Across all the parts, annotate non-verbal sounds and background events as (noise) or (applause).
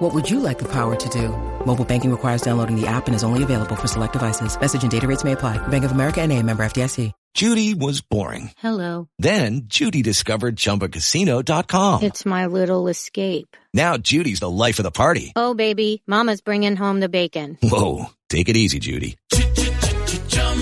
What would you like the power to do? Mobile banking requires downloading the app and is only available for select devices. Message and data rates may apply. Bank of America and a member FDIC. Judy was boring. Hello. Then Judy discovered ChumbaCasino.com. It's my little escape. Now Judy's the life of the party. Oh, baby, mama's bringing home the bacon. Whoa, take it easy, Judy.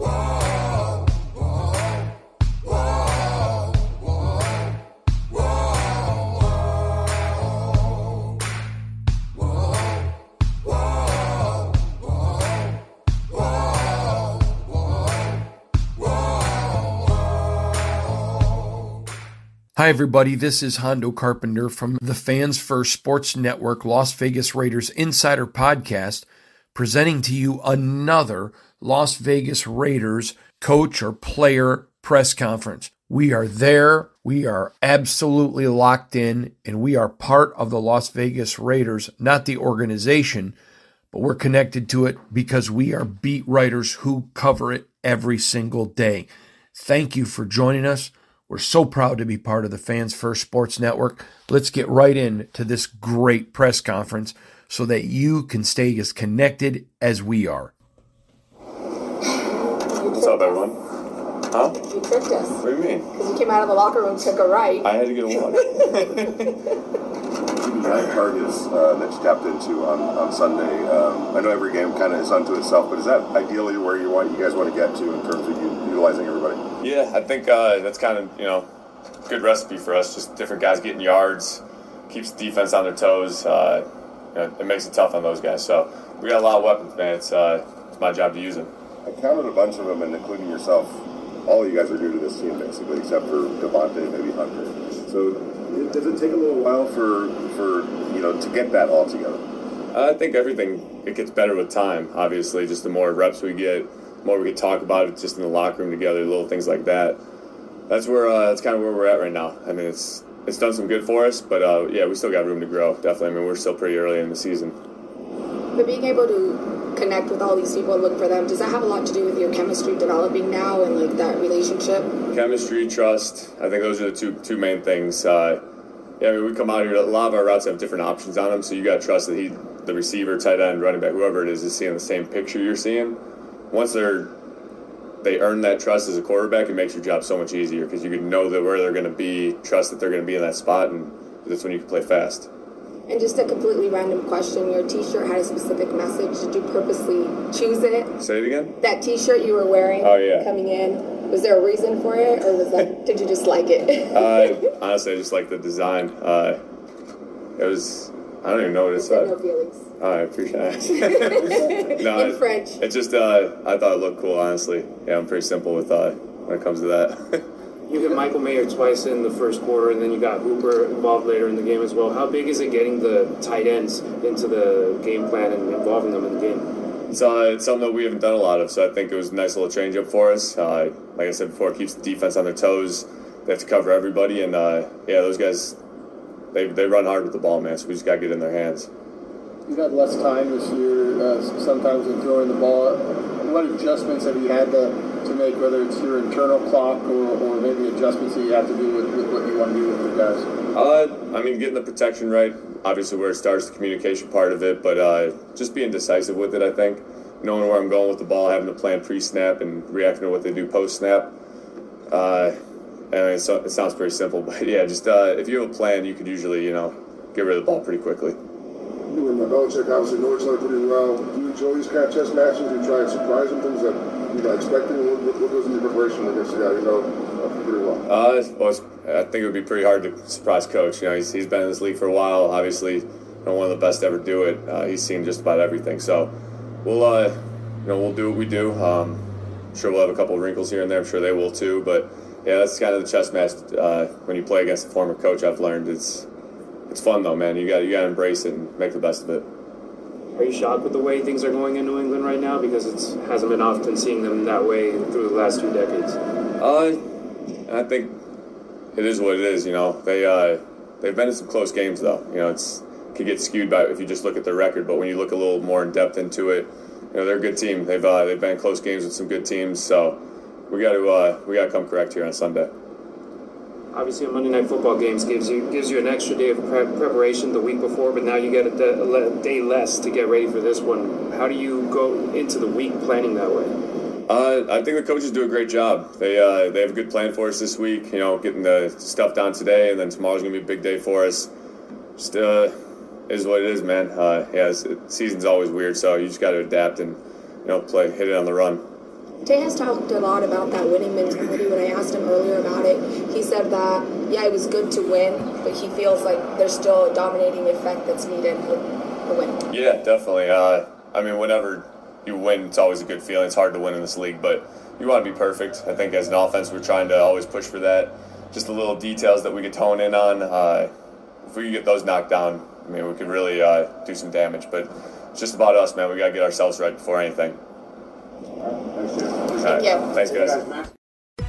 Hi, everybody. This is Hondo Carpenter from the Fans First Sports Network Las Vegas Raiders Insider Podcast, presenting to you another Las Vegas Raiders coach or player press conference. We are there. We are absolutely locked in, and we are part of the Las Vegas Raiders, not the organization, but we're connected to it because we are beat writers who cover it every single day. Thank you for joining us. We're so proud to be part of the Fans First Sports Network. Let's get right into this great press conference so that you can stay as connected as we are. What's up, everyone? Huh? You tricked us. What do you mean? Because you came out of the locker room, took a right. I had to get a walk. giant targets uh, that you tapped into on, on Sunday. Um, I know every game kind of is unto itself, but is that ideally where you want you guys want to get to in terms of u- utilizing everybody? yeah, I think uh, that's kind of you know good recipe for us. Just different guys getting yards, keeps defense on their toes. Uh, you know, it makes it tough on those guys. So we got a lot of weapons, man. It's uh, it's my job to use them. I counted a bunch of them, and including yourself. All of you guys are new to this team, basically, except for Davante, and maybe Hunter. So, it- does it take a little while for for you know to get that all together? I think everything it gets better with time. Obviously, just the more reps we get, the more we can talk about it just in the locker room together, little things like that. That's where uh, that's kind of where we're at right now. I mean, it's it's done some good for us, but uh, yeah, we still got room to grow. Definitely. I mean, we're still pretty early in the season. But being able to connect with all these people and look for them, does that have a lot to do with your chemistry developing now and like that relationship? Chemistry, trust. I think those are the two two main things. Uh, yeah, I mean, we come out here. A lot of our routes have different options on them, so you got to trust that he, the receiver, tight end, running back, whoever it is, is seeing the same picture you're seeing. Once they're they earn that trust as a quarterback, it makes your job so much easier because you can know that where they're going to be, trust that they're going to be in that spot, and that's when you can play fast. And just a completely random question: Your T-shirt had a specific message. Did you purposely choose it? Say it again. That T-shirt you were wearing Oh, yeah. coming in, was there a reason for it, or was that did you just like it? (laughs) Uh, (laughs) honestly, I just like the design. Uh, it was. I don't even know what it said. no feelings. Oh, I appreciate it. (laughs) no, In it- French. It just. Uh, I thought it looked cool. Honestly, yeah, I'm pretty simple with uh, when it comes to that. You hit Michael Mayer twice in the first quarter, and then you got Hooper involved later in the game as well. How big is it getting the tight ends into the game plan and involving them in the game? It's, uh, it's something that we haven't done a lot of, so I think it was a nice little change up for us. Uh, like I said before, it keeps the defense on their toes. They have to cover everybody, and uh, yeah, those guys, they, they run hard with the ball, man, so we just got to get in their hands. You've had less time this year, uh, sometimes in throwing the ball. What adjustments have you had to, to make, whether it's your internal clock or, or maybe adjustments that you have to do with, with what you want to do with your guys? Uh, I mean, getting the protection right, obviously where it starts, the communication part of it, but uh, just being decisive with it, I think. Knowing where I'm going with the ball, having to plan pre-snap and reacting to what they do post-snap. Uh, and it, it sounds pretty simple, (laughs) but yeah, just uh, if you have a plan, you could usually, you know, get rid of the ball pretty quickly. You and Belichick obviously know each other pretty well. Do you enjoy these kind of chess matches? Do you try and surprise them, things that expecting? What, what goes preparation you know uh, pretty well? Uh, I think it would be pretty hard to surprise coach. You know, he's, he's been in this league for a while. Obviously, you know, one of the best to ever do it. Uh, he's seen just about everything. So we'll, uh, you know, we'll do what we do. Um, I'm sure we'll have a couple of wrinkles here and there. I'm sure they will too. But yeah, that's kind of the chess match. Uh, when you play against a former coach, I've learned it's it's fun though, man. You got you got to embrace it and make the best of it. Are you shocked with the way things are going in New England right now? Because it hasn't been often seeing them that way through the last two decades. Uh, I think it is what it is. You know, they uh, they've been in some close games though. You know, it's could get skewed by if you just look at their record, but when you look a little more in depth into it, you know, they're a good team. They've uh, they've been in close games with some good teams, so we got to uh, we got to come correct here on Sunday. Obviously, a Monday Night Football games gives you gives you an extra day of prep preparation the week before, but now you get a, a day less to get ready for this one. How do you go into the week planning that way? Uh, I think the coaches do a great job. They uh, they have a good plan for us this week. You know, getting the stuff done today, and then tomorrow's gonna be a big day for us. Just uh, is what it is, man. Uh, yeah, season's always weird, so you just got to adapt and you know play, hit it on the run. Tay has talked a lot about that winning mentality. When I asked him earlier about it, he said that, yeah, it was good to win, but he feels like there's still a dominating effect that's needed with the win. Yeah, definitely. Uh, I mean, whenever you win, it's always a good feeling. It's hard to win in this league, but you want to be perfect. I think as an offense, we're trying to always push for that. Just the little details that we could tone in on. Uh, if we could get those knocked down, I mean, we could really uh, do some damage. But it's just about us, man. We got to get ourselves right before anything. Thank you. Thanks, guys.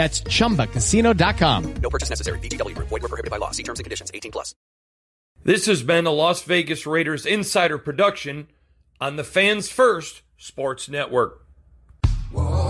That's chumbacasino.com. No purchase necessary. VGW Group. Void were prohibited by law. See terms and conditions. 18 plus. This has been a Las Vegas Raiders insider production on the Fans First Sports Network. Lucky